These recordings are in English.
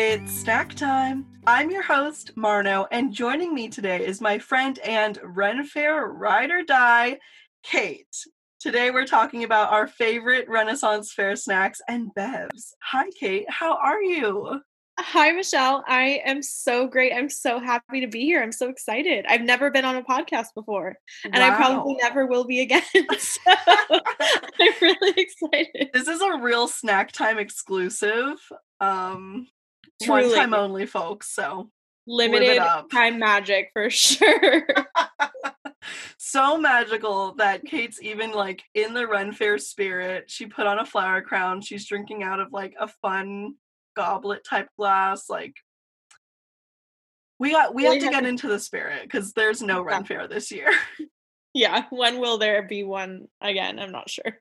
It's snack time. I'm your host, Marno, and joining me today is my friend and Ren Fair ride or die, Kate. Today we're talking about our favorite Renaissance Fair snacks and bevs. Hi, Kate. How are you? Hi, Michelle. I am so great. I'm so happy to be here. I'm so excited. I've never been on a podcast before, and wow. I probably never will be again. so I'm really excited. This is a real snack time exclusive. Um, Truly. one time only, folks. So limited time magic for sure. so magical that Kate's even like in the Ren Fair spirit. She put on a flower crown. She's drinking out of like a fun goblet type glass. Like we got we have to get into the spirit because there's no Ren Fair this year. Yeah, when will there be one again? I'm not sure.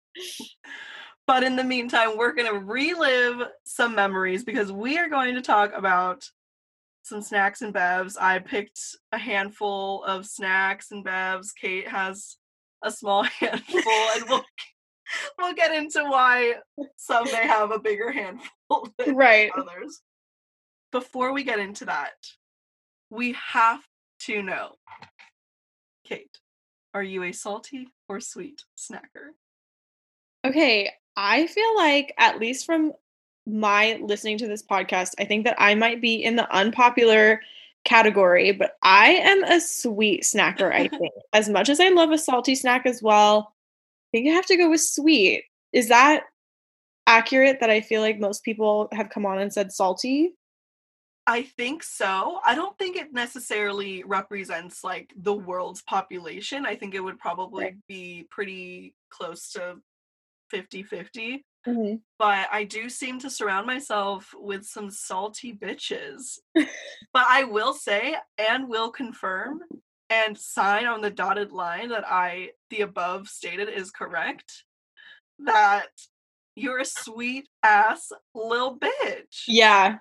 But in the meantime, we're going to relive some memories because we are going to talk about some snacks and bevs. I picked a handful of snacks and bevs. Kate has a small handful, and we'll we'll get into why some may have a bigger handful than right. others. Before we get into that, we have to know, Kate, are you a salty or sweet snacker? Okay, I feel like at least from my listening to this podcast, I think that I might be in the unpopular category, but I am a sweet snacker, I think. as much as I love a salty snack as well, I think I have to go with sweet. Is that accurate that I feel like most people have come on and said salty? I think so. I don't think it necessarily represents like the world's population. I think it would probably right. be pretty close to 50 50. Mm-hmm. But I do seem to surround myself with some salty bitches. but I will say and will confirm and sign on the dotted line that I, the above stated, is correct. That you're a sweet ass little bitch. Yeah.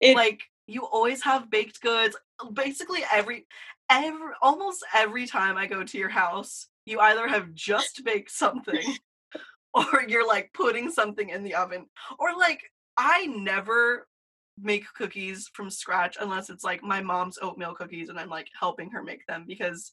It, like you always have baked goods. Basically every every almost every time I go to your house, you either have just baked something or you're like putting something in the oven or like I never make cookies from scratch unless it's like my mom's oatmeal cookies and I'm like helping her make them because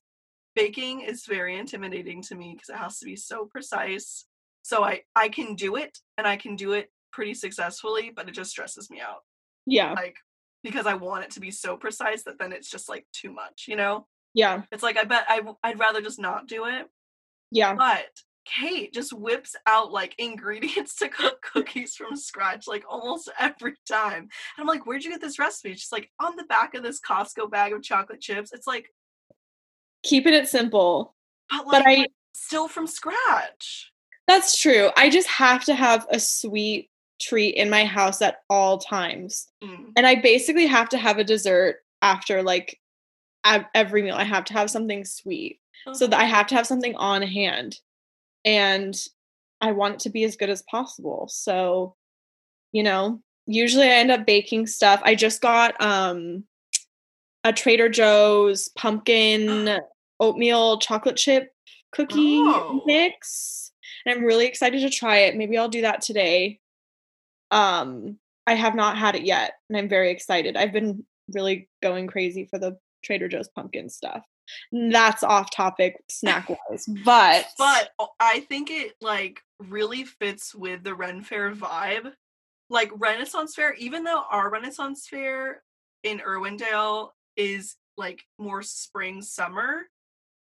baking is very intimidating to me because it has to be so precise. So I I can do it and I can do it pretty successfully, but it just stresses me out. Yeah. Like because I want it to be so precise that then it's just like too much, you know? Yeah. It's like I bet I I'd rather just not do it. Yeah. But Kate just whips out like ingredients to cook cookies from scratch like almost every time. And I'm like, where'd you get this recipe? She's like, on the back of this Costco bag of chocolate chips. It's like keeping it simple. But, like, but I still from scratch. That's true. I just have to have a sweet treat in my house at all times. Mm. And I basically have to have a dessert after like every meal. I have to have something sweet. Uh-huh. So that I uh-huh. have to have something on hand and I want it to be as good as possible. So, you know, usually I end up baking stuff. I just got um a Trader Joe's pumpkin oatmeal chocolate chip cookie oh. mix. And I'm really excited to try it. Maybe I'll do that today. Um I have not had it yet and I'm very excited. I've been really going crazy for the Trader Joe's pumpkin stuff that's off topic snack wise but but i think it like really fits with the ren fair vibe. Like renaissance fair even though our renaissance fair in irwindale is like more spring summer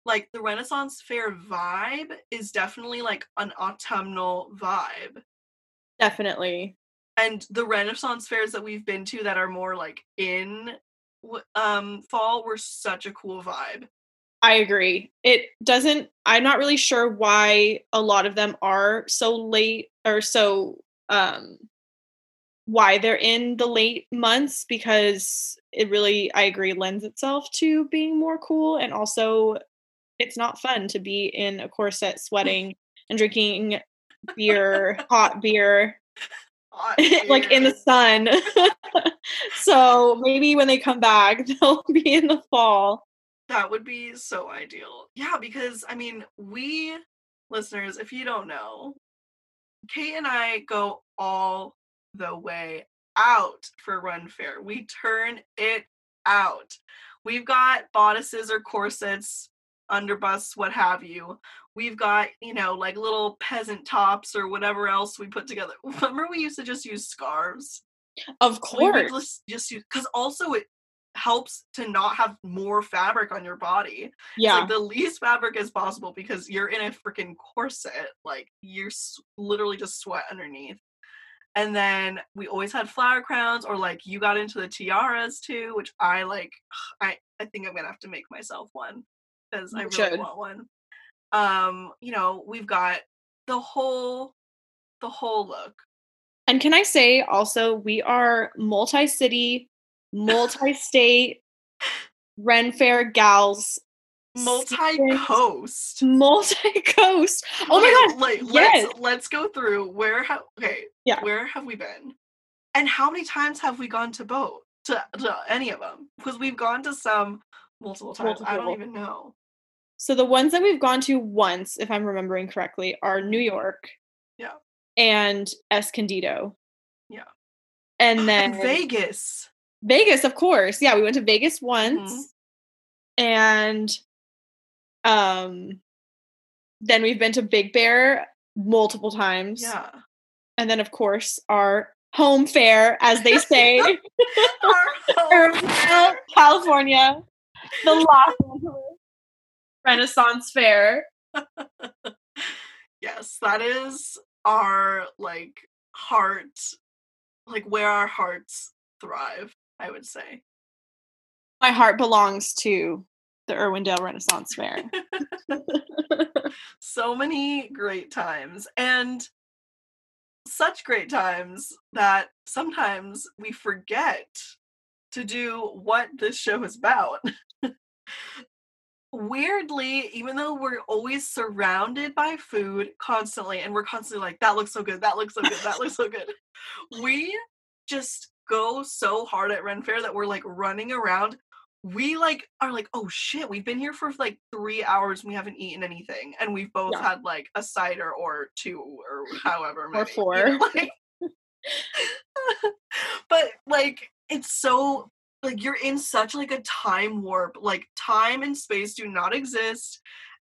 like the renaissance fair vibe is definitely like an autumnal vibe. Definitely. And the renaissance fairs that we've been to that are more like in um fall were such a cool vibe. I agree. It doesn't I'm not really sure why a lot of them are so late or so um why they're in the late months because it really I agree lends itself to being more cool and also it's not fun to be in a corset sweating and drinking beer, hot beer like in the sun. so maybe when they come back, they'll be in the fall. That would be so ideal. Yeah, because I mean, we listeners, if you don't know, Kate and I go all the way out for Ren Fair. We turn it out. We've got bodices or corsets, underbusts, what have you. We've got, you know, like little peasant tops or whatever else we put together. Remember we used to just use scarves? Of course. just, because also it helps to not have more fabric on your body. Yeah. Like the least fabric as possible because you're in a freaking corset. Like you're s- literally just sweat underneath. And then we always had flower crowns, or like you got into the tiaras too, which I like. I I think I'm gonna have to make myself one because I really should. want one. Um, you know, we've got the whole the whole look. And can I say also, we are multi city, multi state Ren Fair gals, Multi-coast. multi coast. Oh my god. Like yes. let's let's go through where have okay. Yeah. Where have we been? And how many times have we gone to boat? To to any of them? Because we've gone to some multiple times. I don't even know. So the ones that we've gone to once, if I'm remembering correctly, are New York. Yeah. And Escondido. Yeah. And then Vegas. Vegas, of course. Yeah, we went to Vegas Mm-hmm. once. And um then we've been to Big Bear multiple times. Yeah. And then of course our home fair, as they say, Our home California, the Los Angeles Renaissance Fair. yes, that is our like heart, like where our hearts thrive. I would say. My heart belongs to the Irwindale Renaissance Fair. so many great times and such great times that sometimes we forget to do what this show is about. Weirdly, even though we're always surrounded by food constantly, and we're constantly like, that looks so good, that looks so good, that looks so good, we just go so hard at Ren Fair that we're like running around we like are like oh shit we've been here for like three hours and we haven't eaten anything and we've both Yeah. had like a cider or two or however many, you four. know, like- but like it's so like you're in such like a time warp like time and space do not exist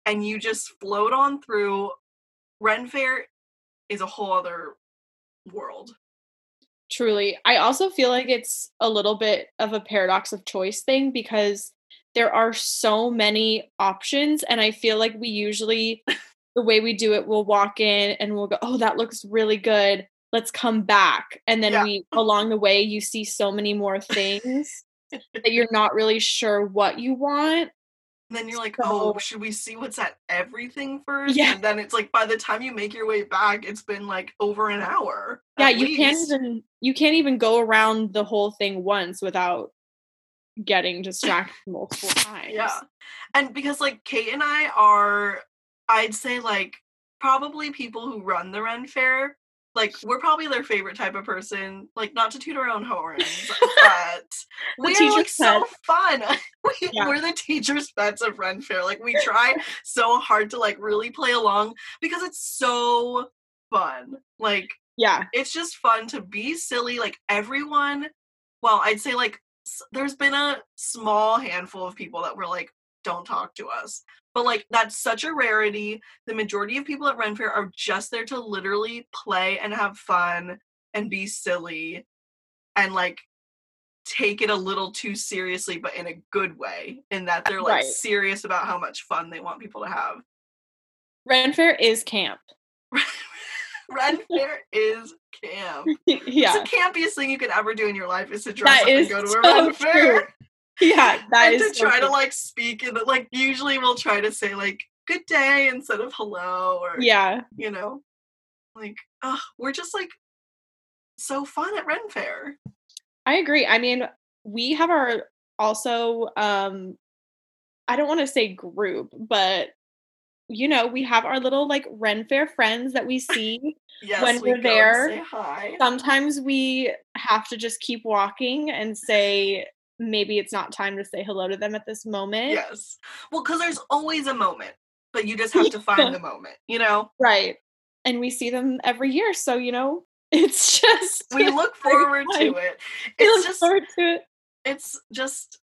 and you just float on through ren fair is a whole other world Truly. I also feel like it's a little bit of a paradox of choice thing because there are so many options. And I feel like we usually, the way we do it, we'll walk in and we'll go, oh, that looks really good. Let's come back. And then Yeah. we, along the way, you see so many more things that you're not really sure what you want. And then you're like, oh, should we see what's at everything first? Yeah. And then it's like by the time you make your way back, it's been like over an hour. Yeah, you can't even you can't even go around the whole thing once without getting distracted multiple times. Yeah. And because like Kate and I are, I'd say like probably people who run the Ren Fair. Like we're probably their favorite type of person. Like not to toot our own horns, but we are like so fun. we, Yeah. We're the teachers' pets of Ren Fair. Like we try so hard to like really play along because it's so fun. Like Yeah. it's just fun to be silly like everyone well i'd say like s- there's been a small handful of people that were like don't talk to us but like that's such a rarity the majority of people at ren fair are just there to literally play and have fun and be silly and like take it a little too seriously but in a good way in that they're like Right. serious about how much fun they want people to have Ren Fair is camp. ren fair is camp yeah. It's the campiest thing you could ever do in your life is to dress That up and go to a so ren fair. Yeah, that and is to so try to like speak and like usually we'll try to say like good day instead of hello or Yeah. you know like uh, we're just like so fun at Ren Fair. I agree. I mean, we have our also um I don't want to say group, but you know, we have our little like Ren Fair friends that we see. Yes, When we we're go there. Sometimes we have to just keep walking and say maybe it's not time to say hello to them at this moment. Yes, well, because there's always a moment, but you just have to find the moment. You know, Right. And we see them every year, so you know, It's just we look forward to it. It's just forward to it. It's just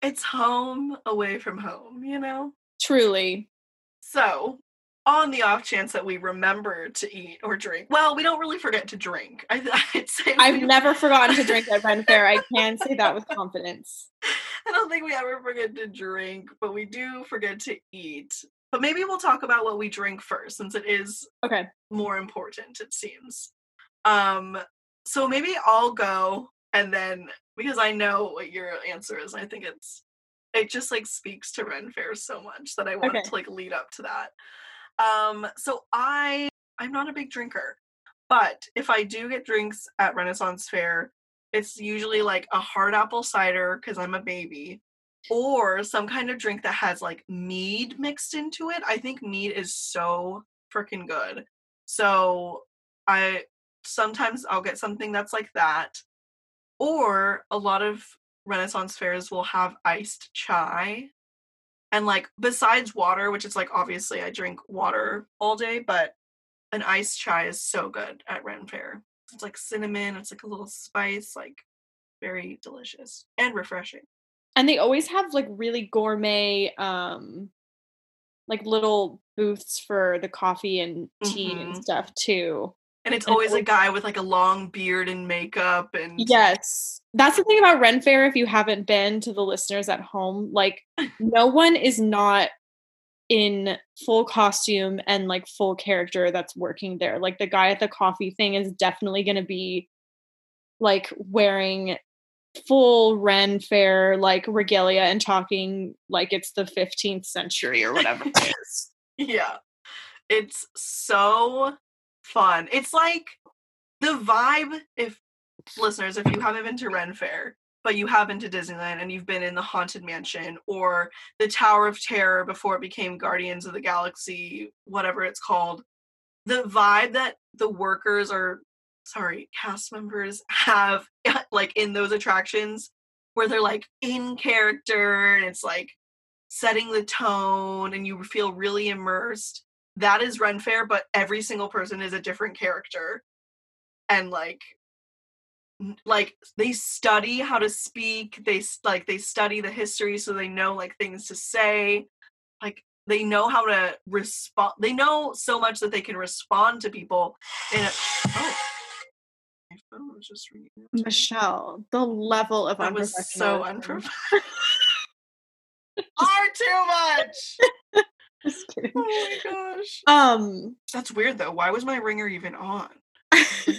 it's home away from home, you know? Truly. So, on the off chance that we remember to eat or drink, well, we don't really forget to drink. I, would say I've we, never forgotten to drink at Ren Fair. I can say that with confidence. I don't think we ever forget to drink, but we do forget to eat. But maybe we'll talk about what we drink first, since it is okay more important. It seems. Um. So maybe I'll go, and then because I know what your answer is, I think it's it just like speaks to Ren Fair so much that I wanted okay. to like lead up to that. Um, so I I'm not a big drinker, but if I do get drinks at Renaissance Fair, it's usually like a hard apple cider because I'm a baby, or some kind of drink that has like mead mixed into it. I think mead is so freaking good. So I sometimes I'll get something that's like that. Or a lot of Renaissance fairs will have iced chai. And like besides water, which is like obviously I drink water all day, but an iced chai is so good at Ren Fair. It's like cinnamon, it's like a little spice, like very delicious and refreshing. And they always have like really gourmet um like little booths for the coffee and tea mm-hmm. and stuff too. And it's always a guy with like a long beard and makeup and Yes. That's the thing about Ren Fair if you haven't been to the listeners at home, like no one is not in full costume and like full character that's working there. Like the guy at the coffee thing is definitely going to be like wearing full Ren Fair like regalia and talking like it's the 15th century or whatever it is. Yeah. It's so fun. It's like the vibe, if listeners, if you haven't been to Ren Fair, but you have been to Disneyland and you've been in the Haunted Mansion or the Tower of Terror before it became Guardians of the Galaxy, whatever it's called, the vibe that the workers or sorry, cast members have like in those attractions where they're like in character and it's like setting the tone and you feel really immersed that is Ren Fair, but every single person is a different character. And like like they study how to speak, they like they study the history so they know like things to say. Like they know how to respond they know so much that they can respond to people in a oh. Michelle, the level of that was so unprofessional. are too much. Just kidding. Oh my gosh. Um, that's weird though. Why was my ringer even on?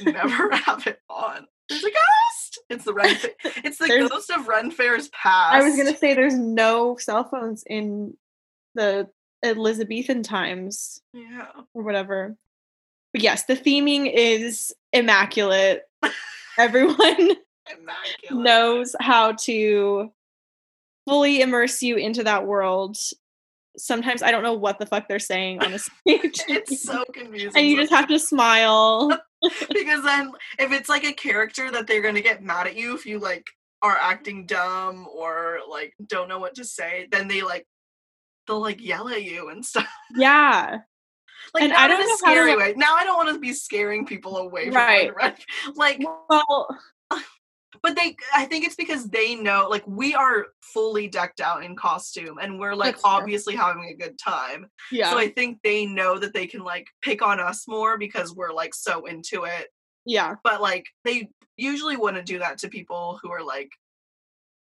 never have it on. There's a ghost. It's the Ren. It's the there's, ghost of Ren Fair's past. I was gonna say there's no cell phones in the Elizabethan times. Yeah. Or whatever. But yes, the theming is immaculate. Everyone immaculate. knows how to fully immerse you into that world sometimes I don't know what the fuck they're saying on the stage. it's so confusing. And you just have to smile. because then if it's like a character that they're gonna get mad at you if you like are acting dumb or like don't know what to say, then they like they'll like yell at you and stuff. Yeah. Like and I don't know scary how to... way. Now I don't want to be scaring people away from right. Like well but they i think it's because they know like we are fully decked out in costume and we're like That's obviously fair. having a good time. Yeah. So i think they know that they can like pick on us more because we're like so into it. Yeah. But like they usually wouldn't do that to people who are like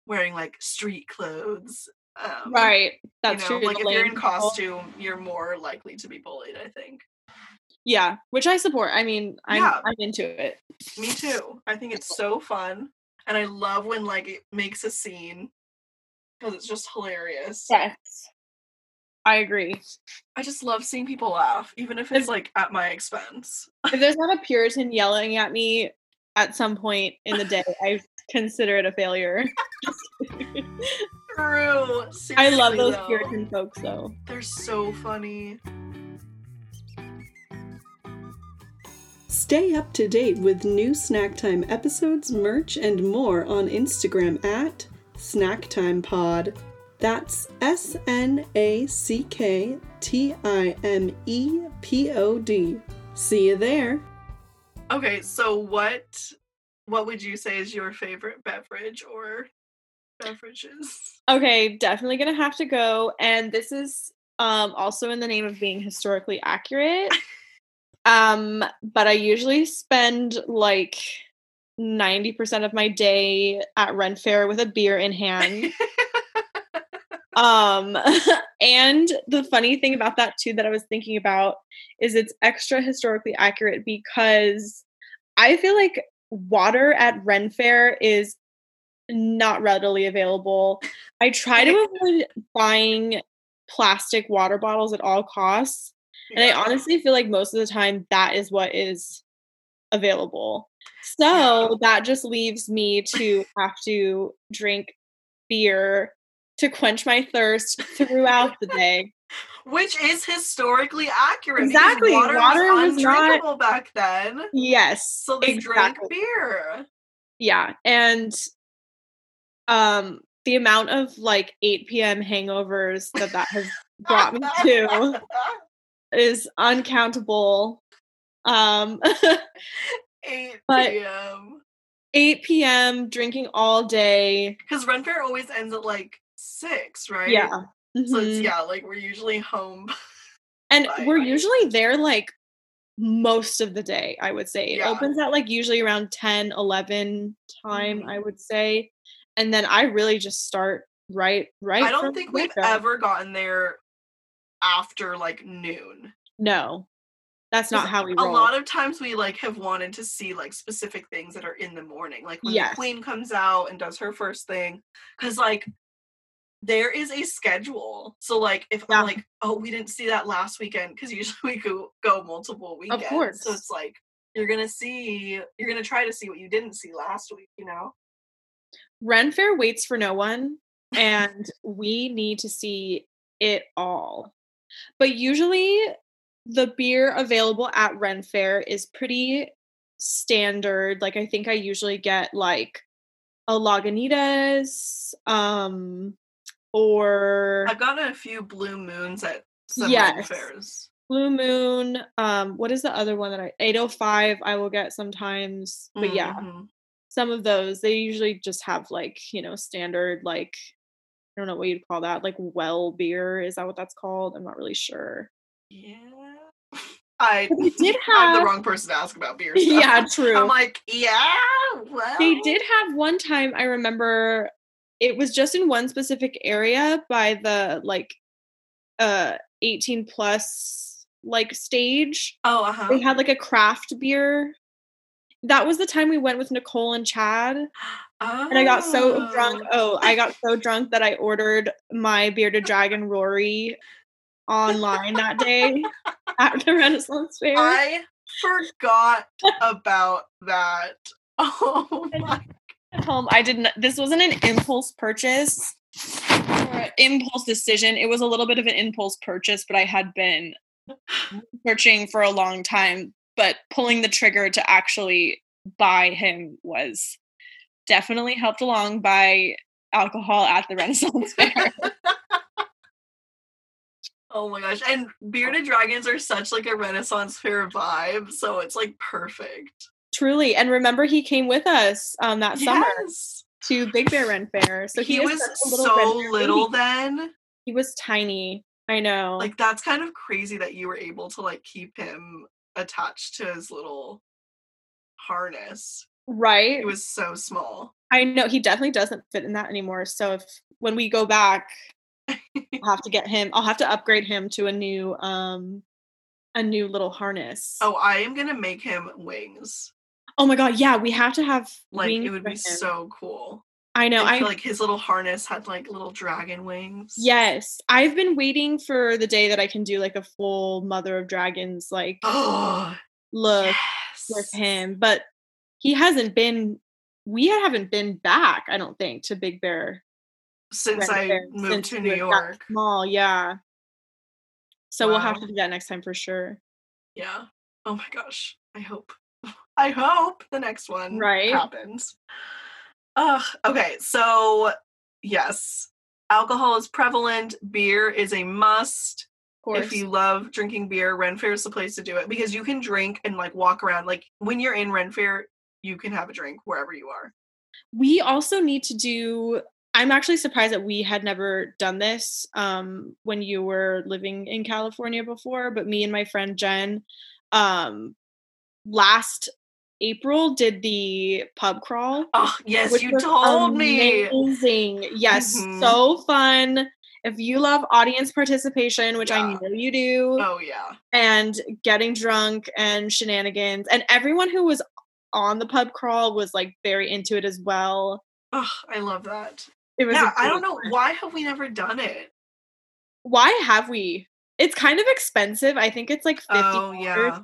wearing like street clothes um, right. that's you know, true like if you're in costume you're more likely to be bullied i think. Yeah which i support i mean i'm yeah. i'm into it. Me too. I think it's so fun and I love when like it makes a scene because it's just hilarious. Yes. I agree. I just love seeing people laugh, even if it's like at my expense. if there's not a Puritan yelling at me at some point in the day, I consider it a failure. True. Seriously, I love those though. Puritan folks though. They're so funny. Stay up to date with new Snack Time episodes, merch, and more on Instagram at SnackTimePod. That's S N A C K T I M E P O D. See you there. Okay, so what what would you say is your favorite beverage or beverages? Okay, definitely gonna have to go. And this is um also in the name of being historically accurate. um, but I usually spend like 90% of my day at Ren Fair with a beer in hand. um and the funny thing about that too that I was thinking about is it's extra historically accurate because I feel like water at Ren Fair is not readily available. I try to avoid buying plastic water bottles at all costs. And I honestly feel like most of the time that is what is available. So that just leaves me to have to drink beer to quench my thirst throughout the day. Which is historically accurate. Exactly. Water, water was, was undrinkable not... back then. Yes. So they exactly. drank beer. Yeah. And um the amount of like 8 p.m. hangovers that that has brought me to is uncountable. Um 8 p.m. 8 p.m. drinking all day. Because Ren Fair always ends at like six, right? Yeah. Mm-hmm. So it's mm-hmm. yeah, like we're usually home. And we're usually there like most of the day, I would say. It yeah. opens at like usually around 10, 11 time, mm-hmm. I would say. And then I really just start right right. I don't think we've ever gotten there after like noon. No. That's not how we roll. A lot of times we like have wanted to see like specific things that are in the morning. Like when yes. the queen comes out and does her first thing. Cause like there is a schedule. So like if yeah. I'm like, oh, we didn't see that last weekend because usually we go go multiple weekends. Of course. So it's like you're gonna see, you're gonna try to see what you didn't see last week. You know. Ren Fair waits for no one, and we need to see it all. But usually, the beer available at Ren Fair is pretty standard. Like I think I usually get like a Lagunitas, um, or I've gotten a few blue moons at some yes. fairs. Blue Moon. Um, what is the other one that I 805 I will get sometimes. But mm-hmm. yeah, some of those they usually just have like, you know, standard like I don't know what you'd call that, like well beer. Is that what that's called? I'm not really sure. Yeah. I did have I'm the wrong person to ask about beer. Stuff. Yeah, true. I'm like, yeah, well. They did have one time I remember it was just in one specific area by the like uh 18 plus like stage. Oh, uh-huh. They had like a craft beer. That was the time we went with Nicole and Chad. Oh. And I got so drunk. Oh. oh, I got so drunk that I ordered my bearded dragon Rory online that day at the Renaissance Fair. I forgot about that. Oh my home. I didn't. This wasn't an impulse purchase or impulse decision. It was a little bit of an impulse purchase, but I had been searching for a long time. But pulling the trigger to actually buy him was definitely helped along by alcohol at the Renaissance Fair. Oh my gosh. And bearded dragons are such like a Renaissance fair vibe, so it's like perfect. Truly. And remember, he came with us um, that yes. summer to Big Bear Ren Fair. So he, he was so little baby. then. He was tiny. I know. Like that's kind of crazy that you were able to like keep him attached to his little harness. Right. It was so small. I know he definitely doesn't fit in that anymore. So if when we go back, I'll have to get him. I'll have to upgrade him to a new um a new little harness. Oh, I am gonna make him wings. Oh my god, yeah, we have to have like it would be so cool. I know. I, I like his little harness had like little dragon wings. Yes, I've been waiting for the day that I can do like a full Mother of Dragons like oh, look yes. with him, but he hasn't been. We haven't been back. I don't think to Big Bear since I Bear, moved since to New York. Small, yeah. So wow. we'll have to do that next time for sure. Yeah. Oh my gosh. I hope. I hope the next one right. happens. Ugh. Okay, so yes, alcohol is prevalent. Beer is a must. If you love drinking beer, Ren Fair is the place to do it because you can drink and like walk around. Like when you're in Ren Fair, you can have a drink wherever you are. We also need to do I'm actually surprised that we had never done this um, when you were living in California before, but me and my friend Jen um, last April did the pub crawl. Oh, yes, you told amazing. me. Amazing. Yes, mm-hmm. so fun. If you love audience participation, which yeah. I know you do. Oh, yeah. And getting drunk and shenanigans, and everyone who was on the pub crawl was like very into it as well. Oh, I love that. It was yeah, I don't know why have we never done it. Why have we? It's kind of expensive. I think it's like fifty oh, yeah.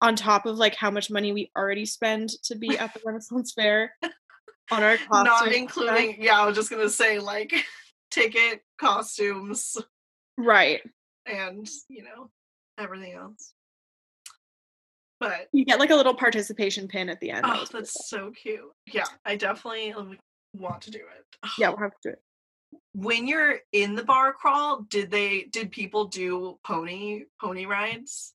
On top of like how much money we already spend to be at the Renaissance Fair on our costumes. Not including, stuff. yeah, I was just gonna say like ticket, costumes, right, and you know everything else. But you get like a little participation pin at the end. Oh, that's so cute. Yeah, I definitely um, want to do it. Yeah, we'll have to do it. When you're in the bar crawl, did they did people do pony pony rides?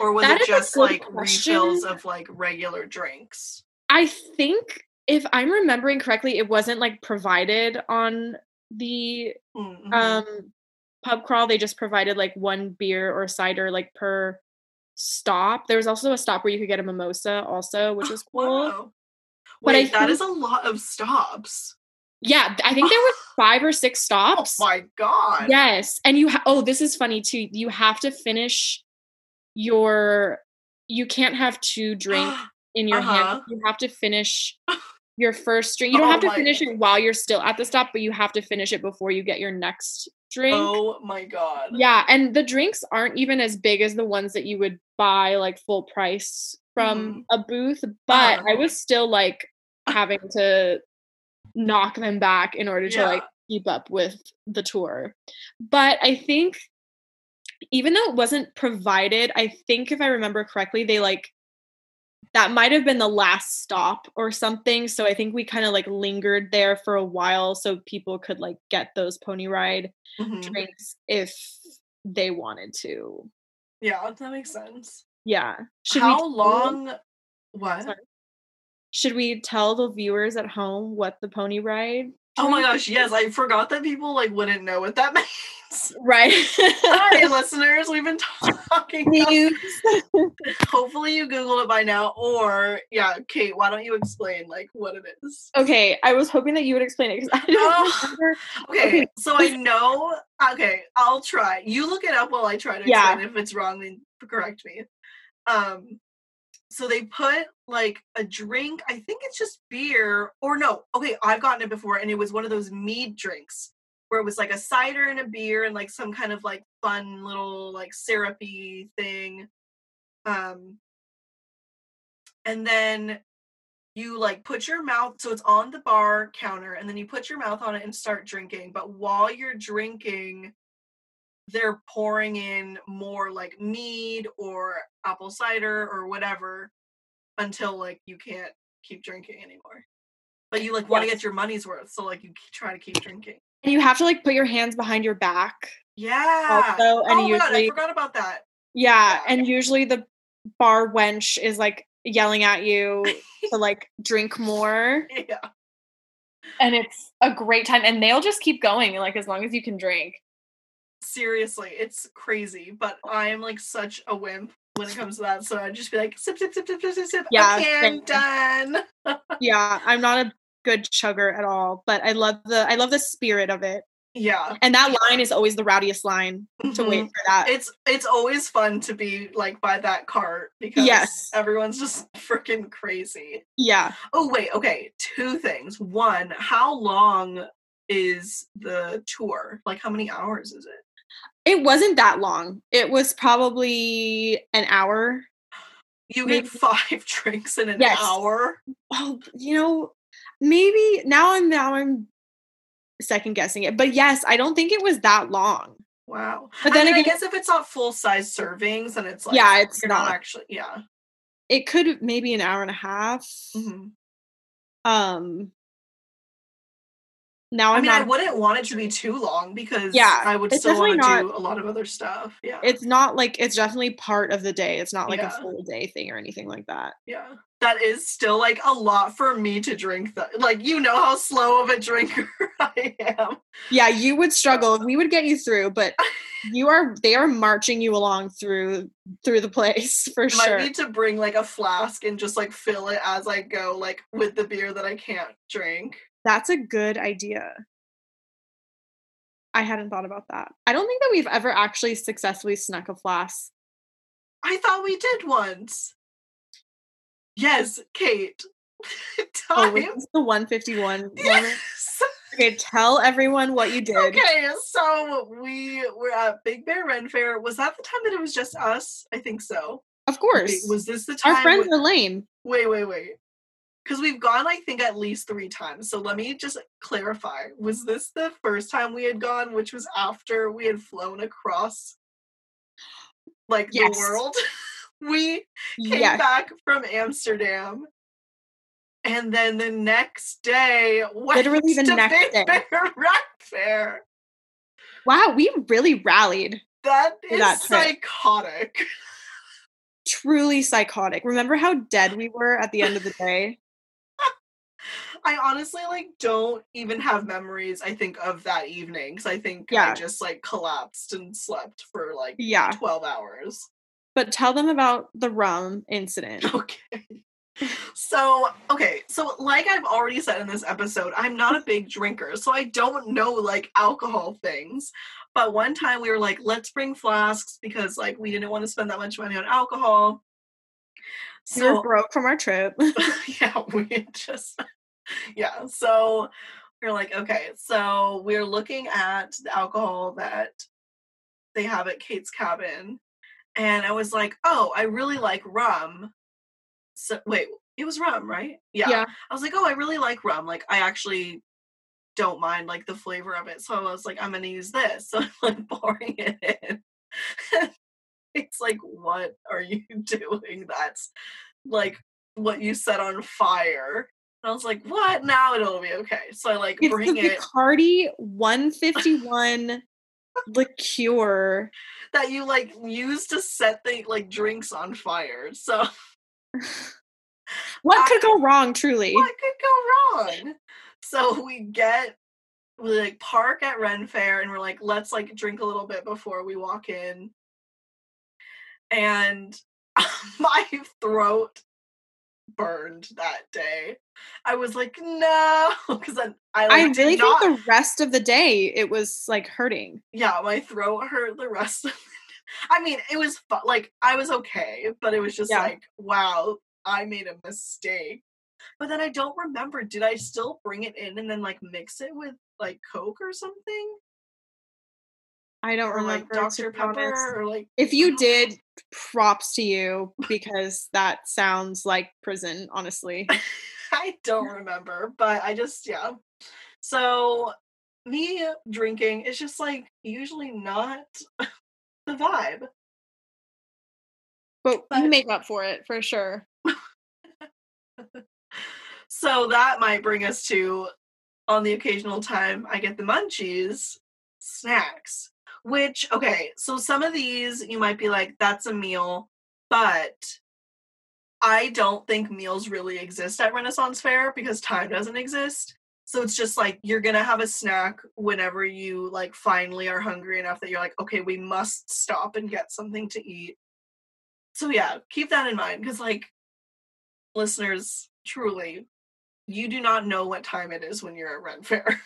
Or was that it just like question. refills of like regular drinks? I think if I'm remembering correctly, it wasn't like provided on the mm-hmm. um pub crawl. They just provided like one beer or cider like per stop. There was also a stop where you could get a mimosa also, which was cool. Wow. Wait, but I that think, is a lot of stops. Yeah, I think there were five or six stops. Oh my god. Yes. And you ha- oh, this is funny too. You have to finish your you can't have two drink in your uh-huh. hand. You have to finish your first drink. You don't oh have to finish it while you're still at the stop, but you have to finish it before you get your next drink. Oh my god. Yeah, and the drinks aren't even as big as the ones that you would buy like full price from mm. a booth, but I was still like having to knock them back in order to yeah. like keep up with the tour. But I think even though it wasn't provided, I think if I remember correctly, they like that might have been the last stop or something. So I think we kind of like lingered there for a while so people could like get those pony ride mm-hmm. drinks if they wanted to. Yeah, that makes sense. Yeah. Should How long? What? Sorry. Should we tell the viewers at home what the pony ride? Oh my gosh, yes, I forgot that people like wouldn't know what that means. Right. Hi, listeners. We've been talking. About... Hopefully, you googled it by now, or yeah, Kate. Why don't you explain like what it is? Okay, I was hoping that you would explain it because I don't oh, remember. Okay, okay, so I know. Okay, I'll try. You look it up while I try to yeah. explain. If it's wrong, then correct me. Um, so they put like a drink i think it's just beer or no okay i've gotten it before and it was one of those mead drinks where it was like a cider and a beer and like some kind of like fun little like syrupy thing um and then you like put your mouth so it's on the bar counter and then you put your mouth on it and start drinking but while you're drinking they're pouring in more like mead or apple cider or whatever until like you can't keep drinking anymore. But you like want to get your money's worth, so like you try to keep drinking. And you have to like put your hands behind your back. Yeah. Also, and oh usually, God, I forgot about that. Yeah, yeah, and usually the bar wench is like yelling at you to like drink more. Yeah. And it's a great time, and they'll just keep going like as long as you can drink seriously, it's crazy. But I am like such a wimp when it comes to that. So I'd just be like, sip, sip, sip, sip, sip, sip. Yeah, okay, done. yeah, I'm not a good chugger at all, but I love the I love the spirit of it. Yeah. And that line is always the rowdiest line mm-hmm. to wait mm-hmm. for that. It's it's always fun to be like by that cart because yes. everyone's just freaking crazy. Yeah. Oh wait, okay. Two things. One, how long is the tour? Like how many hours is it? It wasn't that long. It was probably an hour. You maybe. get five drinks in an yes. hour. Oh, you know, maybe now I'm now I'm second guessing it. But yes, I don't think it was that long. Wow. But then I, mean, again, I guess if it's not full size servings, and it's like yeah, it's not. not. actually yeah. It could maybe an hour and a half. Mm-hmm. Um, now I I'm mean, not I wouldn't want it to be too long because Yeah, I would still want to do a lot of other stuff. Yeah. it's not like it's definitely part of the day. It's not like Yeah. a full day thing or anything like that. Yeah. That is still like a lot for me to drink. That like you know how slow of a drinker I am. Yeah, you would struggle. We would get you through, but you are they are marching you along through through the place for sure. I sure. need to bring like a flask and just like fill it as I go, like with the beer that I can't drink. That's a good idea. I hadn't thought about that. I don't think that we've ever actually successfully snuck a flask. I thought we did once. Yes, Kate. Oh, Time. was the 151 moment? Yes. Okay, tell everyone what you did. Okay, so we were at Big Bear Ren Fair. Was that the time that it was just us? I think so. Of Wait, course. was this the time? Our friends when- are lame. Wait, wait, wait. Because we've gone, I think, at least three times. So let me just clarify. Was this the first time we had gone, which was after we had flown across like Yes. the world? we came Yes. back from Amsterdam. And then the next day, Literally the next Big day. Ren Fair. Wow, we really rallied. that is that psychotic. Truly psychotic. Remember how dead we were at the end of the day? I honestly like don't even have memories. I think of that evening because I think I just like collapsed and slept for like Yeah. twelve hours. But tell them about the rum incident. Okay. So, okay, so like I've already said in this episode, I'm not a big drinker, so I don't know like alcohol things. But one time we were like, let's bring flasks because like we didn't want to spend that much money on alcohol. we were broke from our trip. yeah, we just yeah. So we're like, okay, so we're looking at the alcohol that they have at Kate's cabin, and I was like, oh, I really like rum. So wait, it was rum, right? Yeah. Yeah. I was like, oh, I really like rum. Like, I actually don't mind like the flavor of it. So I was like, I'm gonna use this. So I'm like pouring it in. it's like, what are you doing? That's like what you set on fire. And I was like, what? Now it'll be okay. So I like It's bring the it Bacardi 151 liqueur. that you like use to set the like drinks on fire. So What could go wrong, truly? what could go wrong? So we get we like park at Ren Fair and we're like, let's like drink a little bit before we walk in. And my throat burned that day. I was like, no, because then I like, I really not, think the rest of the day it was like hurting. yeah, my throat hurt the rest of I mean, it was fu- like I was okay, but it was just Yeah. like, wow, I made a mistake. But then I don't remember. Did I still bring it in and then like mix it with like Coke or something, I don't or remember. like Dr. Pepper, or like If you did, props to you because that sounds like prison, honestly. I don't remember, but I just yeah. So me drinking is just like usually not the vibe. But But- you make up for it for sure. So that might bring us to on the occasional time I get the munchies snacks. Which, okay, so some of these you might be like, that's a meal, but I don't think meals really exist at Renaissance Fair because time doesn't exist. So it's just like you're gonna have a snack whenever you like finally are hungry enough that you're like, okay, we must stop and get something to eat. So yeah, keep that in mind because like listeners, truly, you do not know what time it is when you're at Ren Fair.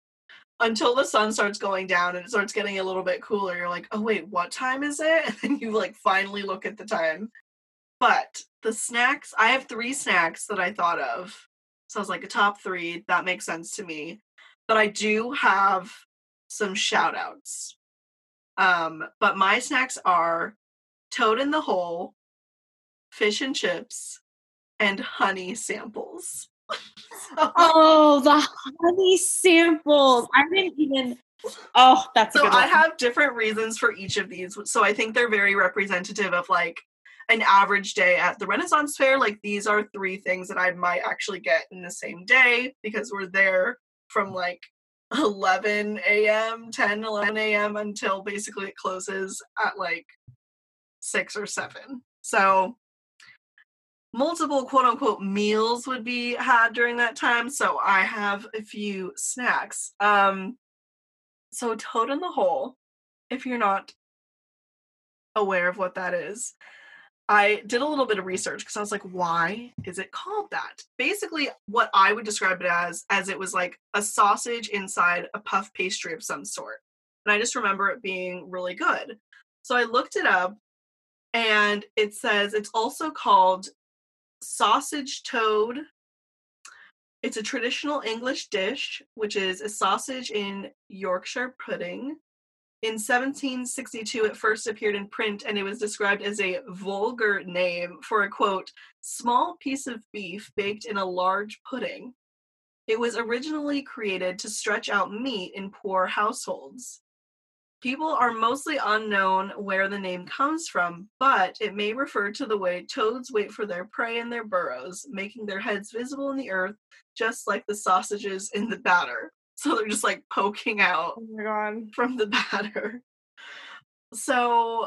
Until the sun starts going down and it starts getting a little bit cooler, you're like, oh wait, what time is it? And then you like finally look at the time. But the snacks, I have three snacks that I thought of. So I was like a top three. That makes sense to me. But I do have some shout outs. Um, but my snacks are Toad in the Hole, fish and chips, and honey samples. so, Oh, the honey samples. I didn't even. Oh, that's a so I have different reasons for each of these. So I think they're very representative of like an average day at the Renaissance Fair. Like these are three things that I might actually get in the same day because we're there from like 11 a.m., 10, 11 a.m. until basically it closes at like 6 or 7. So multiple quote unquote meals would be had during that time. So I have a few snacks. Um so Toad in the Hole, if you're not aware of what that is, I did a little bit of research because I was like, why is it called that? Basically, what I would describe it as, as it was like a sausage inside a puff pastry of some sort. And I just remember it being really good. So I looked it up and it says it's also called sausage toad. It's a traditional English dish, which is a sausage in Yorkshire pudding in 1762, it first appeared in print and it was described as a vulgar name for a quote, small piece of beef baked in a large pudding. It was originally created to stretch out meat in poor households. People are mostly unknown where the name comes from, but it may refer to the way toads wait for their prey in their burrows, making their heads visible in the earth, just like the sausages in the batter. So they're just like poking out oh my God. from the batter. So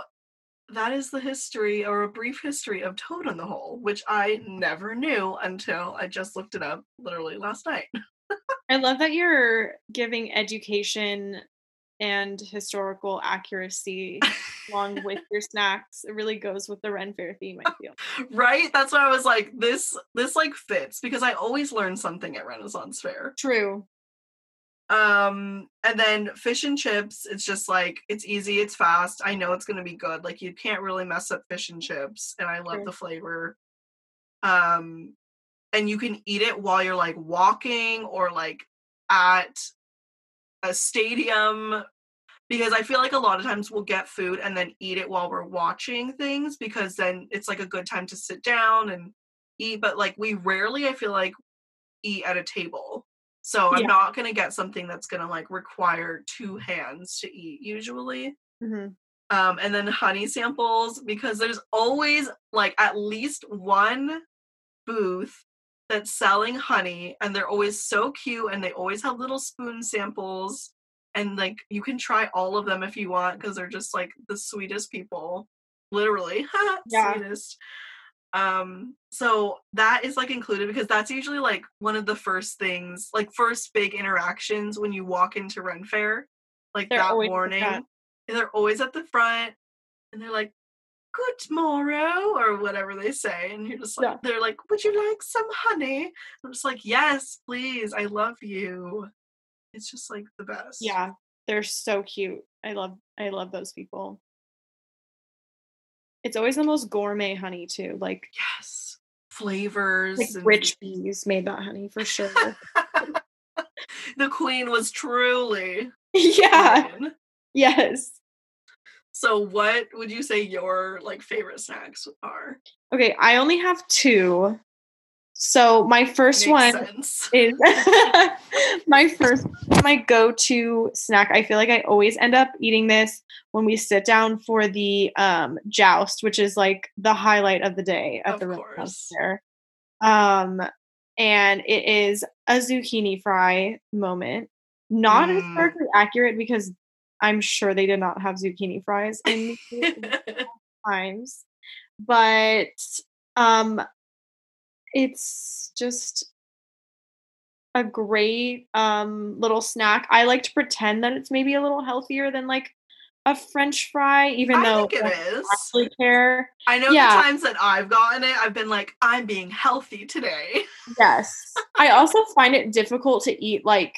that is the history or a brief history of Toad in the Hole, which I never knew until I just looked it up literally last night. I love that you're giving education and historical accuracy along with your snacks. It really goes with the Ren Fair theme, I feel. right? That's why I was like, this this like fits because I always learn something at Renaissance Fair. True. Um, and then fish and chips, it's just like it's easy, it's fast. I know it's gonna be good. Like you can't really mess up fish and chips, and I love sure. the flavor. Um, and you can eat it while you're like walking or like at a stadium because I feel like a lot of times we'll get food and then eat it while we're watching things because then it's like a good time to sit down and eat. But like we rarely, I feel like, eat at a table. So I'm not gonna get something that's gonna like require two hands to eat usually. Mm-hmm. Um, and then honey samples because there's always like at least one booth that's selling honey and they're always so cute and they always have little spoon samples and like you can try all of them if you want because they're just like the sweetest people literally yeah. sweetest um so that is like included because that's usually like one of the first things like first big interactions when you walk into ren fair like they're that morning. and they're always at the front and they're like good morrow or whatever they say and you're just like yeah. they're like would you like some honey? I'm just like yes please i love you. It's just like the best. Yeah they're so cute. I love i love those people it's always the most gourmet honey too. Like yes, flavors. Like and... rich bees made that honey for sure. the queen was truly yeah. Queen. Yes. So what would you say your like favorite snacks are? Okay, I only have two. So my first one sense. is my first my go-to snack. I feel like I always end up eating this when we sit down for the um joust, which is like the highlight of the day at of the Renaissance Fair. Um and it is a zucchini fry moment. Not mm. historically accurate because I'm sure they did not have zucchini fries in times. But um it's just a great um, little snack. I like to pretend that it's maybe a little healthier than like a French fry, even I though think it I is. Actually care. I know yeah. the times that I've gotten it, I've been like, I'm being healthy today. Yes. I also find it difficult to eat like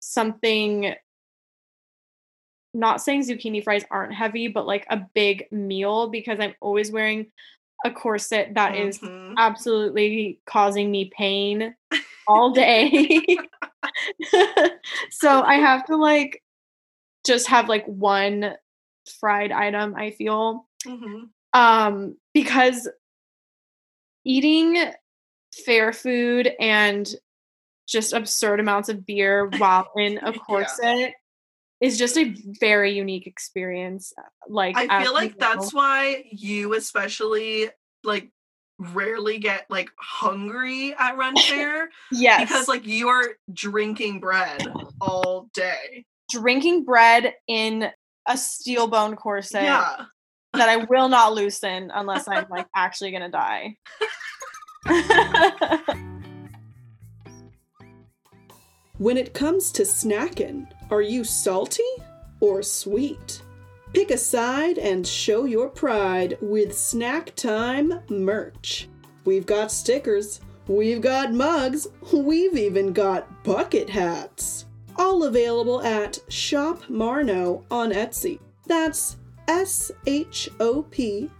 something. Not saying zucchini fries aren't heavy, but like a big meal because I'm always wearing a corset that mm-hmm. is absolutely causing me pain all day. so I have to like just have like one fried item, I feel. Mm-hmm. Um because eating fair food and just absurd amounts of beer while in a corset yeah is just a very unique experience. Like I feel like that's why you especially like rarely get like hungry at Ren Fair. yes. Because like you're drinking bread all day. Drinking bread in a steel bone corset Yeah. that I will not loosen unless I'm like actually gonna die. When it comes to snacking, are you salty or sweet? Pick a side and show your pride with Snack Time merch. We've got stickers, we've got mugs, we've even got bucket hats. All available at Shop Marno on Etsy. That's S H O P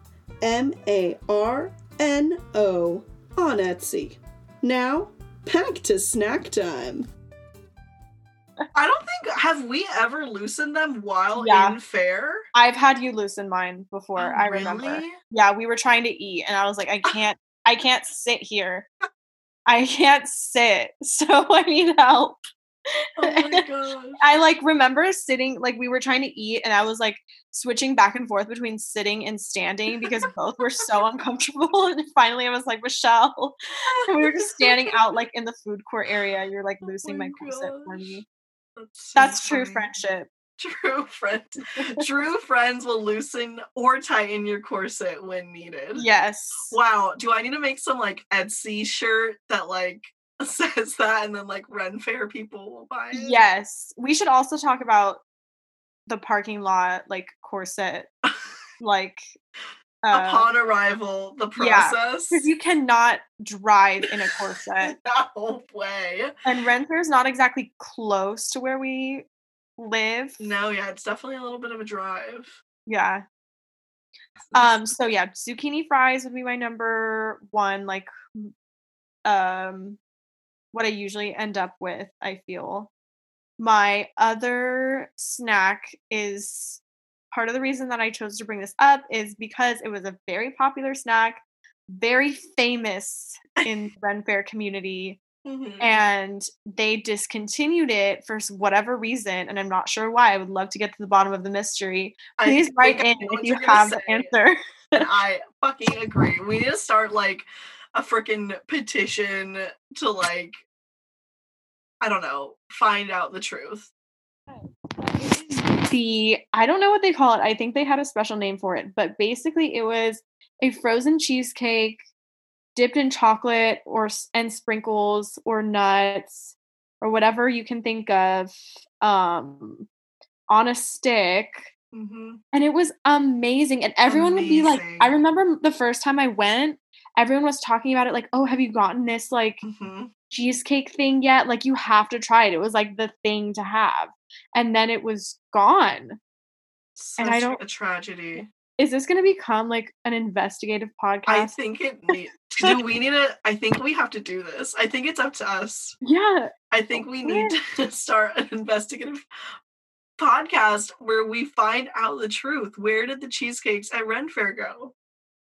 M A R N O on Etsy. Now, back to snack time. I don't think have we ever loosened them while Yeah. in fair? I've had you loosen mine before. Oh, I remember. really? Yeah, we were trying to eat, and I was like, I can't, I can't sit here. I can't sit, so I need help. Oh my gosh. I like remember sitting, like we were trying to eat, and I was like switching back and forth between sitting and standing because both were so uncomfortable. And finally, I was like, Michelle, and we were just standing out like in the food court area. You're like oh loosening my, my corset for me. That's, That's true friendship. True friend. True friends will loosen or tighten your corset when needed. Yes. Wow. Do I need to make some like Etsy shirt that like says that and then like Ren Fair people will buy it? Yes. We should also talk about the parking lot like corset like uh Upon arrival, the process. because you cannot drive in a corset. no way. and Ren Fair is not exactly close to where we live. No, yeah, it's definitely a little bit of a drive. Yeah. Um so yeah, zucchini fries would be my number one like um what I usually end up with, I feel. My other snack is part of the reason that I chose to bring this up is because it was a very popular snack, very famous in the Ren Fair community Mhm. and they discontinued it for whatever reason and i'm not sure why i would love to get to the bottom of the mystery please write in if you have the answer I fucking agree. We need to start like a freaking petition to like I don't know, find out the truth. The i don't know what they call it i think they had a special name for it but basically it was a frozen cheesecake dipped in chocolate or and sprinkles or nuts or whatever you can think of um on a stick. Hmm and it was amazing and everyone would be like i remember the first time i went everyone was talking about it like oh have you gotten this like hmm cheesecake thing yet? Like you have to try it it was like the thing to have and then it was gone Such I don't- a tragedy. is this going to become like an investigative podcast I think it need do we need to I think we have to do this. I think it's up to us. yeah I think we need to start an investigative podcast where we find out the truth. Where did the cheesecakes at Ren Fair go?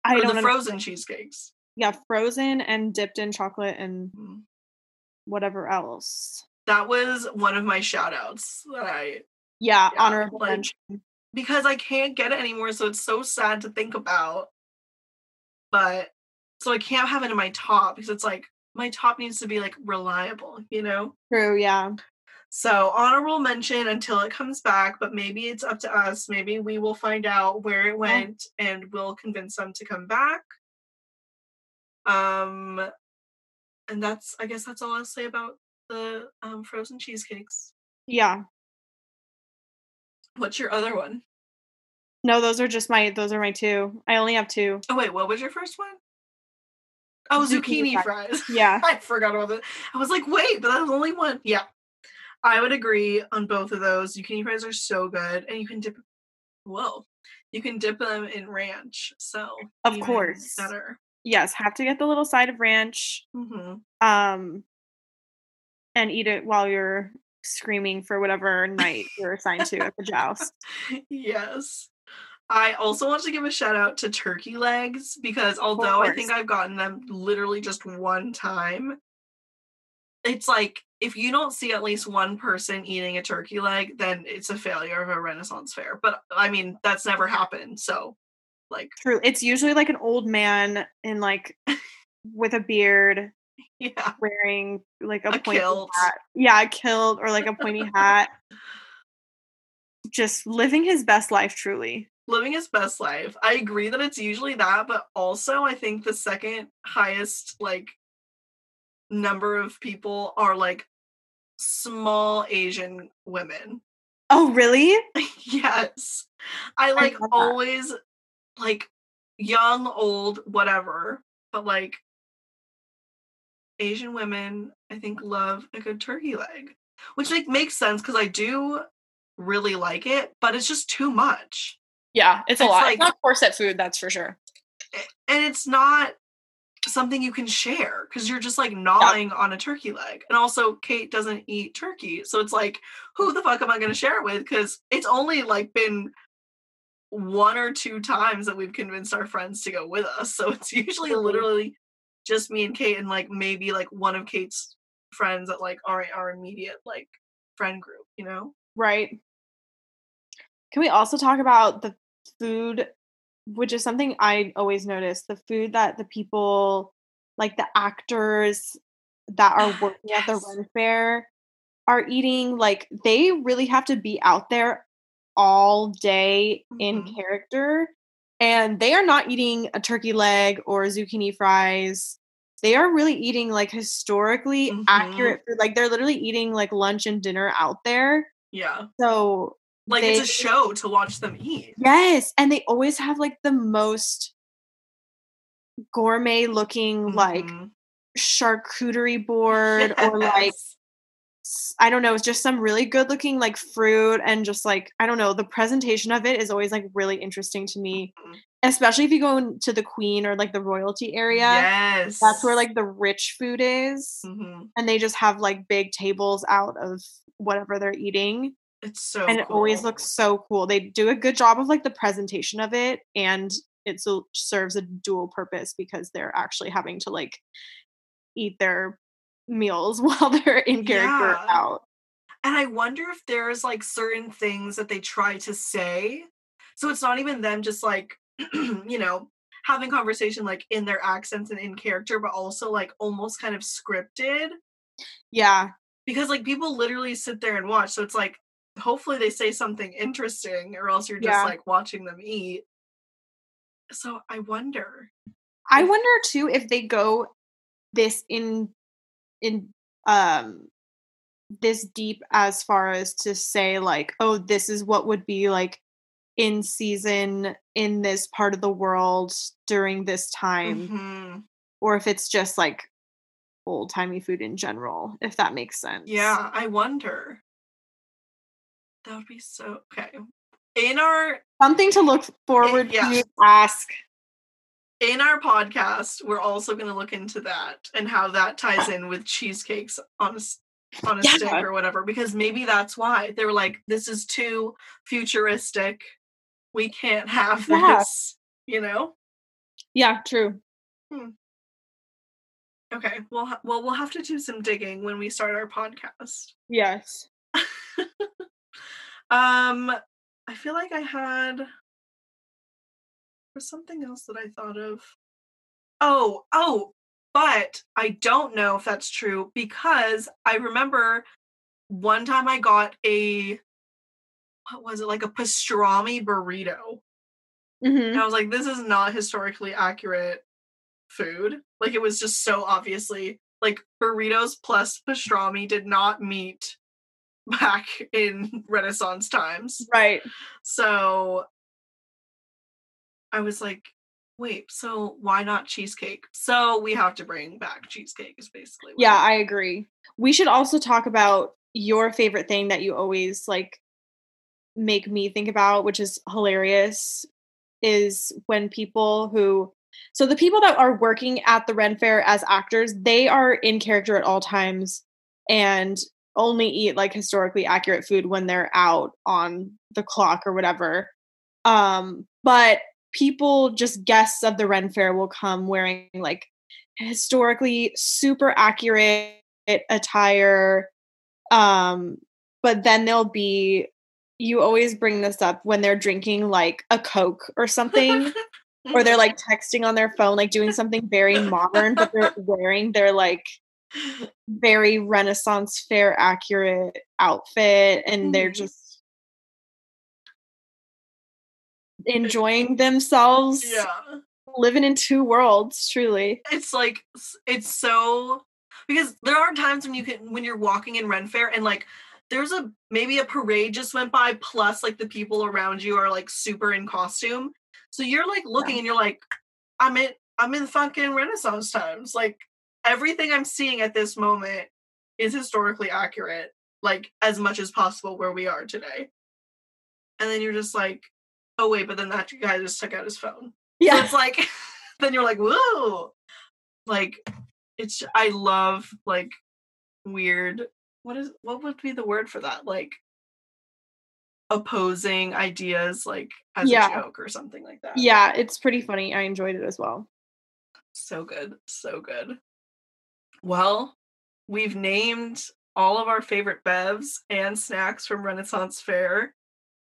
i or don't the frozen cheesecakes. yeah frozen and dipped in chocolate and Mm. whatever else That was one of my shout outs that I yeah, Yeah, honorable like- mention because I can't get it anymore, so it's so sad to think about. But so I can't have it in my top because it's like my top needs to be like reliable, you know? true yeah So honorable mention until it comes back, but maybe it's up to us. Maybe we will find out where it went and we'll convince them to come back. Um and that's I guess that's all I'll say about the um frozen cheesecakes. yeah What's your other one? no those are just my those are my two i only have two Oh wait, what was your first one? Oh, Zucchini zucchini, fries. fries. Yeah. I forgot about that. I was like, wait, but that was only one. Yeah. I would agree on both of those. Zucchini fries are so good. And you can dip whoa. You can dip them in ranch. So Of course. better. yes have to get the little side of ranch hmm um and eat it while you're screaming for whatever night you're assigned to at the joust yes. I also want to give a shout out to turkey legs because although I think. I've gotten them literally just one time, it's like if you don't see at least one person eating a turkey leg, then it's a failure of a Renaissance fair. But I mean, that's never happened. So, Like true. It's usually like an old man in like with a beard. Yeah. Wearing like a, a pointy kilt. hat. Yeah, a kilt or like a pointy hat. Just living his best life truly. Living his best life. I agree that it's usually that, but also I think the second highest like number of people are like small Asian women. Oh, really? yes. I like that. always like young, old, whatever, but like Asian women, I think love a good turkey leg, which like makes sense because I do really like it, but it's just too much. Yeah, it's a It's lot. like- it's not corset food, that's for sure. And it's not something you can share because you're just like gnawing on a turkey leg. And also, Kate doesn't eat turkey. So it's like, who the fuck am I going to share it with? Because it's only like been one or two times that we've convinced our friends to go with us. So it's usually literally just me and Kate and like maybe like one of Kate's friends at like our our immediate like friend group, you know? Right. Can we also talk about the food, which is something I always notice the food that the people, like the actors that are working at the Yes. Ren Fair, are eating? Like they really have to be out there all day in Mhm. character. And they are not eating a turkey leg or zucchini fries. They are really eating like historically Mhm. accurate food. Like they're literally eating like lunch and dinner out there. Yeah. So Like they, it's a show to watch them eat. Yes, and they always have like the most gourmet looking like Mhm. charcuterie board or like Yes. I don't know, it's just some really good looking like fruit and just like I don't know, the presentation of it is always like really interesting to me, Mhm. especially if you go into the queen or like the royalty area. Yes. That's where like the rich food is. Mhm. And they just have like big tables out of whatever they're eating. It's so and it always looks so cool. They do a good job of like the presentation of it, and it serves a dual purpose because they're actually having to like eat their meals while they're in character Yeah. out. And I wonder if there's like certain things that they try to say. So it's not even them just like, you know, having conversation like in their accents and in character, but also like almost kind of scripted Yeah, because like people literally sit there and watch. So it's like, hopefully they say something interesting or else you're just Yeah. like watching them eat. So I wonder. I wonder too if they go this in in um this deep as far as to say like, oh, this is what would be like in season in this part of the world during this time. Mhm. or if it's just like old timey food in general, if that makes sense. Yeah, I wonder. That would be so okay. In our Something to look forward yeah. to. Ask. In our podcast, we're also going to look into that and how that ties in with cheesecakes on a on a Yeah. stick or whatever. Because maybe that's why they were like, "This is too futuristic. We can't have Yeah. this." You know? Yeah, true. Okay. Well, well, we'll have to do some digging when we start our podcast. Yes. Um, I feel like I had there's something else that I thought of. Oh, oh, but I don't know if that's true because I remember one time I got a what was it like a pastrami burrito. hmm And I was like, this is not historically accurate food. Like it was just so obviously like burritos plus pastrami did not meet back in Renaissance times. Right. So I was like, wait, so why not cheesecake? So we have to bring back cheesecake, is basically. what Yeah, I agree. We should also talk about your favorite thing that you always like make me think about, which is hilarious, is when people who so the people that are working at the Ren Fair as actors, they are in character at all times and only eat like historically accurate food when they're out on the clock or whatever. Um, but people just guests of the Ren Fair will come wearing like historically super accurate attire um but then they'll be you always bring this up when they're drinking like a coke or something or they're like texting on their phone, like doing something very modern, but they're wearing their like very Renaissance fair accurate outfit and they're Mhm. just enjoying themselves, yeah. living in two worlds, truly. it's like it's so because there are times when you can when you're walking in Ren Fair and like there's a maybe a parade just went by plus like the people around you are like super in costume so you're like looking and you're like i'm in i'm in fucking renaissance times like everything i'm seeing at this moment is historically accurate like as much as possible where we are today and then you're just like oh wait but then that guy just took out his phone so it's like then you're like, whoa. Like it's I love like weird what is what would be the word for that? Like opposing ideas like as Yeah. a joke or something like that. yeah, it's pretty funny. I enjoyed it as well. So good. So good. Well, we've named all of our favorite bevs and snacks from Renaissance Fair.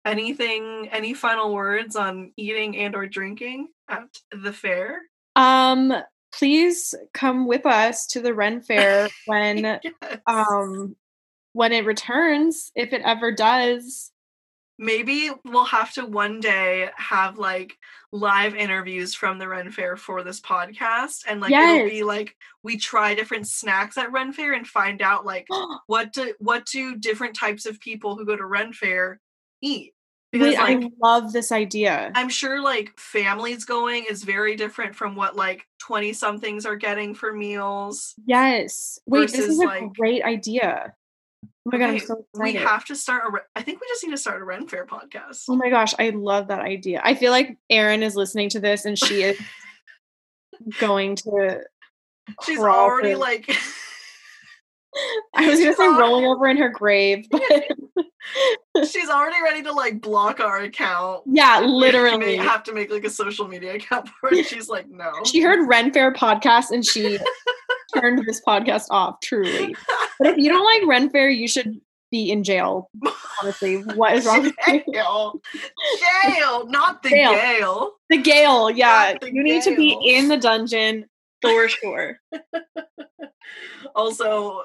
Anything any final words on eating and or drinking at the fair? Um, please come with us to the Ren Fair when Yes. um when it returns, if it ever does. maybe we'll have to one day have like live interviews from the Ren Fair for this podcast and like it'll be like we try different snacks at Ren Fair and find out like what do what do different types of people who go to Ren Fair eat because Wait, like I love this idea. I'm sure like families going is very different from what like 20 somethings are getting for meals. Yes. Wait, this is a like- great idea. Oh my god, I'm Okay, so we have to start a Re- I think we just need to start a Ren Fair podcast. oh my gosh, I love that idea. I feel like Erin is listening to this and she is going to She's already to- like I was gonna say rolling over in her grave, but She's already ready to like block our account. yeah, We may literally. have to make like a social media account for it. She's like, no. She heard Ren Fair podcast and she turned this podcast off, truly. But if you don't like Ren Fair, you should be in jail. Honestly, what is wrong jail. Jail, not the Jail. Gale. The Gale, yeah. The You need to be in the dungeon for sure. Also,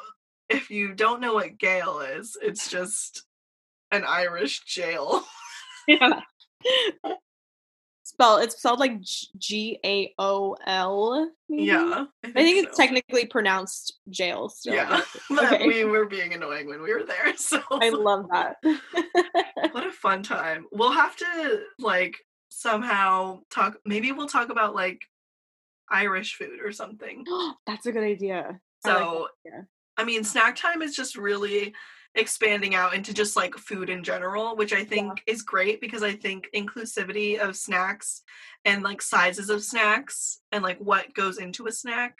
if you don't know what Gale is, it's just an Irish jail. yeah. Spell it's spelled like G A O L. Yeah. I think it's so. technically pronounced jail still. Yeah. Okay. we were being annoying when we were there. So I love that. what a fun time. We'll have to like somehow talk maybe we'll talk about like Irish food or something. That's a good idea. I like So that idea. I mean snack time is just really expanding out into just like food in general, which I think is great because I think inclusivity of snacks and like sizes of snacks and like what goes into a snack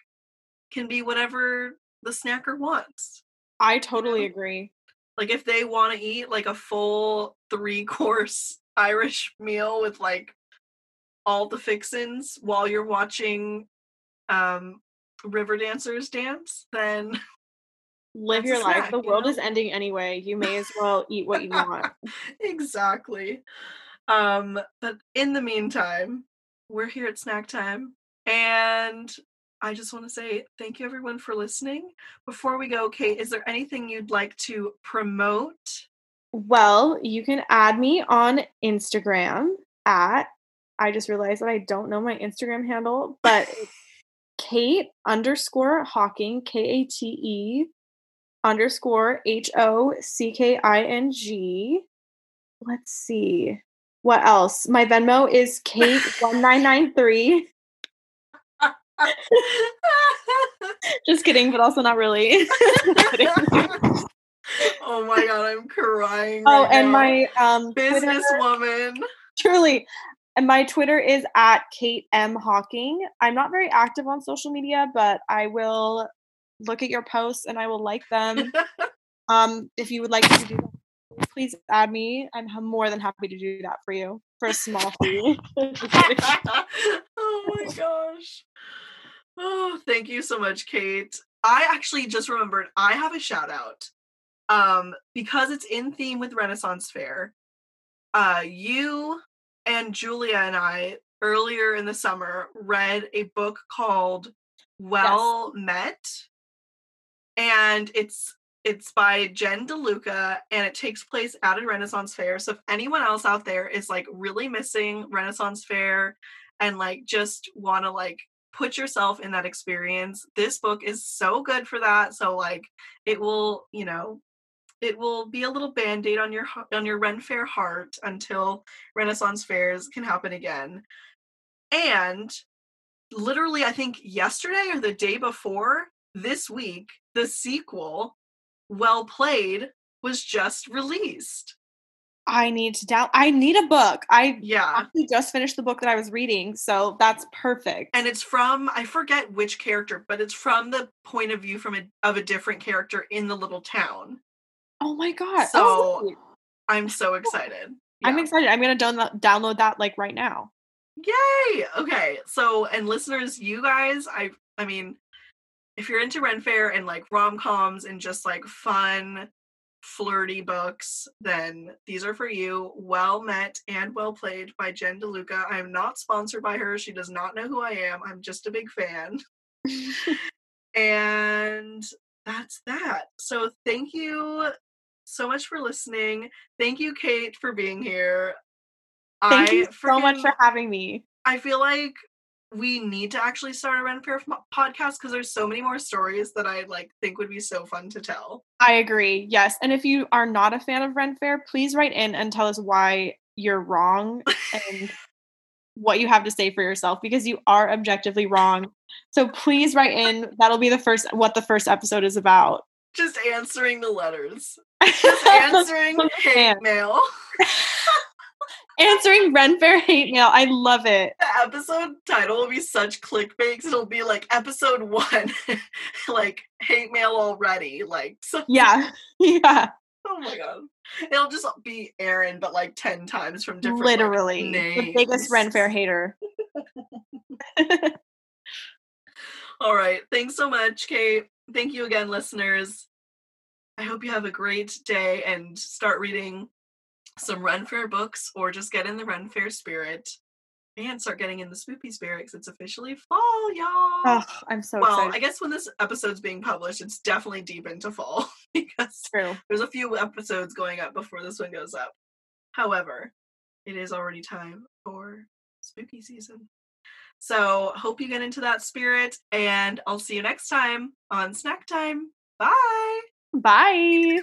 can be whatever the snacker wants. I totally know? agree. Like if they want to eat like a full three course Irish meal with like all the fixins while you're watching um river dancers dance, then Live That's your life. snack, The you world know? is ending anyway. You may as well eat what you want. exactly. Um, but in the meantime, we're here at snack time and I just want to say thank you everyone for listening. Before we go, Kate, is there anything you'd like to promote? Well, you can add me on Instagram at I just realized that I don't know my Instagram handle, but Kate underscore Hocking, K A T E underscore H O C K I N G. Let's see. What else? My Venmo is Kate1993. Just kidding, but also not really. Oh my god, I'm crying. oh, and now. my um businesswoman. truly. And my Twitter is at Kate M. Hocking. I'm not very active on social media, but I will look at your posts and I will like them. um, if you would like to do that, please add me. I'm more than happy to do that for you for a small fee. Oh my gosh. Oh, thank you so much, Kate. I actually just remembered I have a shout out. Um, because it's in theme with Renaissance Fair. Uh, you and Julia and I earlier in the summer read a book called Well yes. Met. And it's it's by Jen DeLuca and it takes place at a Renaissance fair. So if anyone else out there is like really missing Renaissance fair and like just want to like put yourself in that experience, this book is so good for that. So like it will, you know, it will be a little band-aid on your on your Ren Fair heart until Renaissance fairs can happen again. And literally I think yesterday or the day before this week, the sequel well Played was just released. I need to down I need a book. I yeah actually just finished the book that I was reading, so that's perfect. And it's from I forget which character, but it's from the point of view from a of a different character in the little town. Oh my god. So oh, I'm so excited. Yeah. I'm excited. I'm gonna download download that like right now. Yay! Okay. So and listeners, you guys, I I mean, if you're into Ren Fair and like rom coms and just like fun, flirty books, then these are for you. Well Met and Well Played by Jen DeLuca. I am not sponsored by her. She does not know who I am. I'm just a big fan. and that's that. So thank you so much for listening. Thank you, Kate, for being here. Thank I you so much for having me. I feel like we need to actually start a Ren Fair podcast because there's so many more stories that I like think would be so fun to tell. I agree. Yes, and if you are not a fan of Ren Fair, please write in and tell us why you're wrong and what you have to say for yourself because you are objectively wrong. So please write in. That'll be the first what the first episode is about. Just answering the letters. Just answering hate mail. answering Ren Fair hate mail. I love it. The episode title will be such clickbait. It'll be like episode one, like hate mail already. Like so yeah, yeah. Oh my god. It'll just be Aaron, but like ten times from different literally like, names. the biggest Ren Fair hater. All right. Thanks so much, Kate. Thank you again, listeners. I hope you have a great day and start reading some Ren Fair books or just get in the Ren Fair spirit and start getting in the spooky spirit because it's officially fall, y'all. Oh, I'm so well. Excited. I guess when this episode's being published, it's definitely deep into fall because True. there's a few episodes going up before this one goes up. However, it is already time for spooky season. So hope you get into that spirit, and I'll see you next time on Snack Time. Bye. Bye.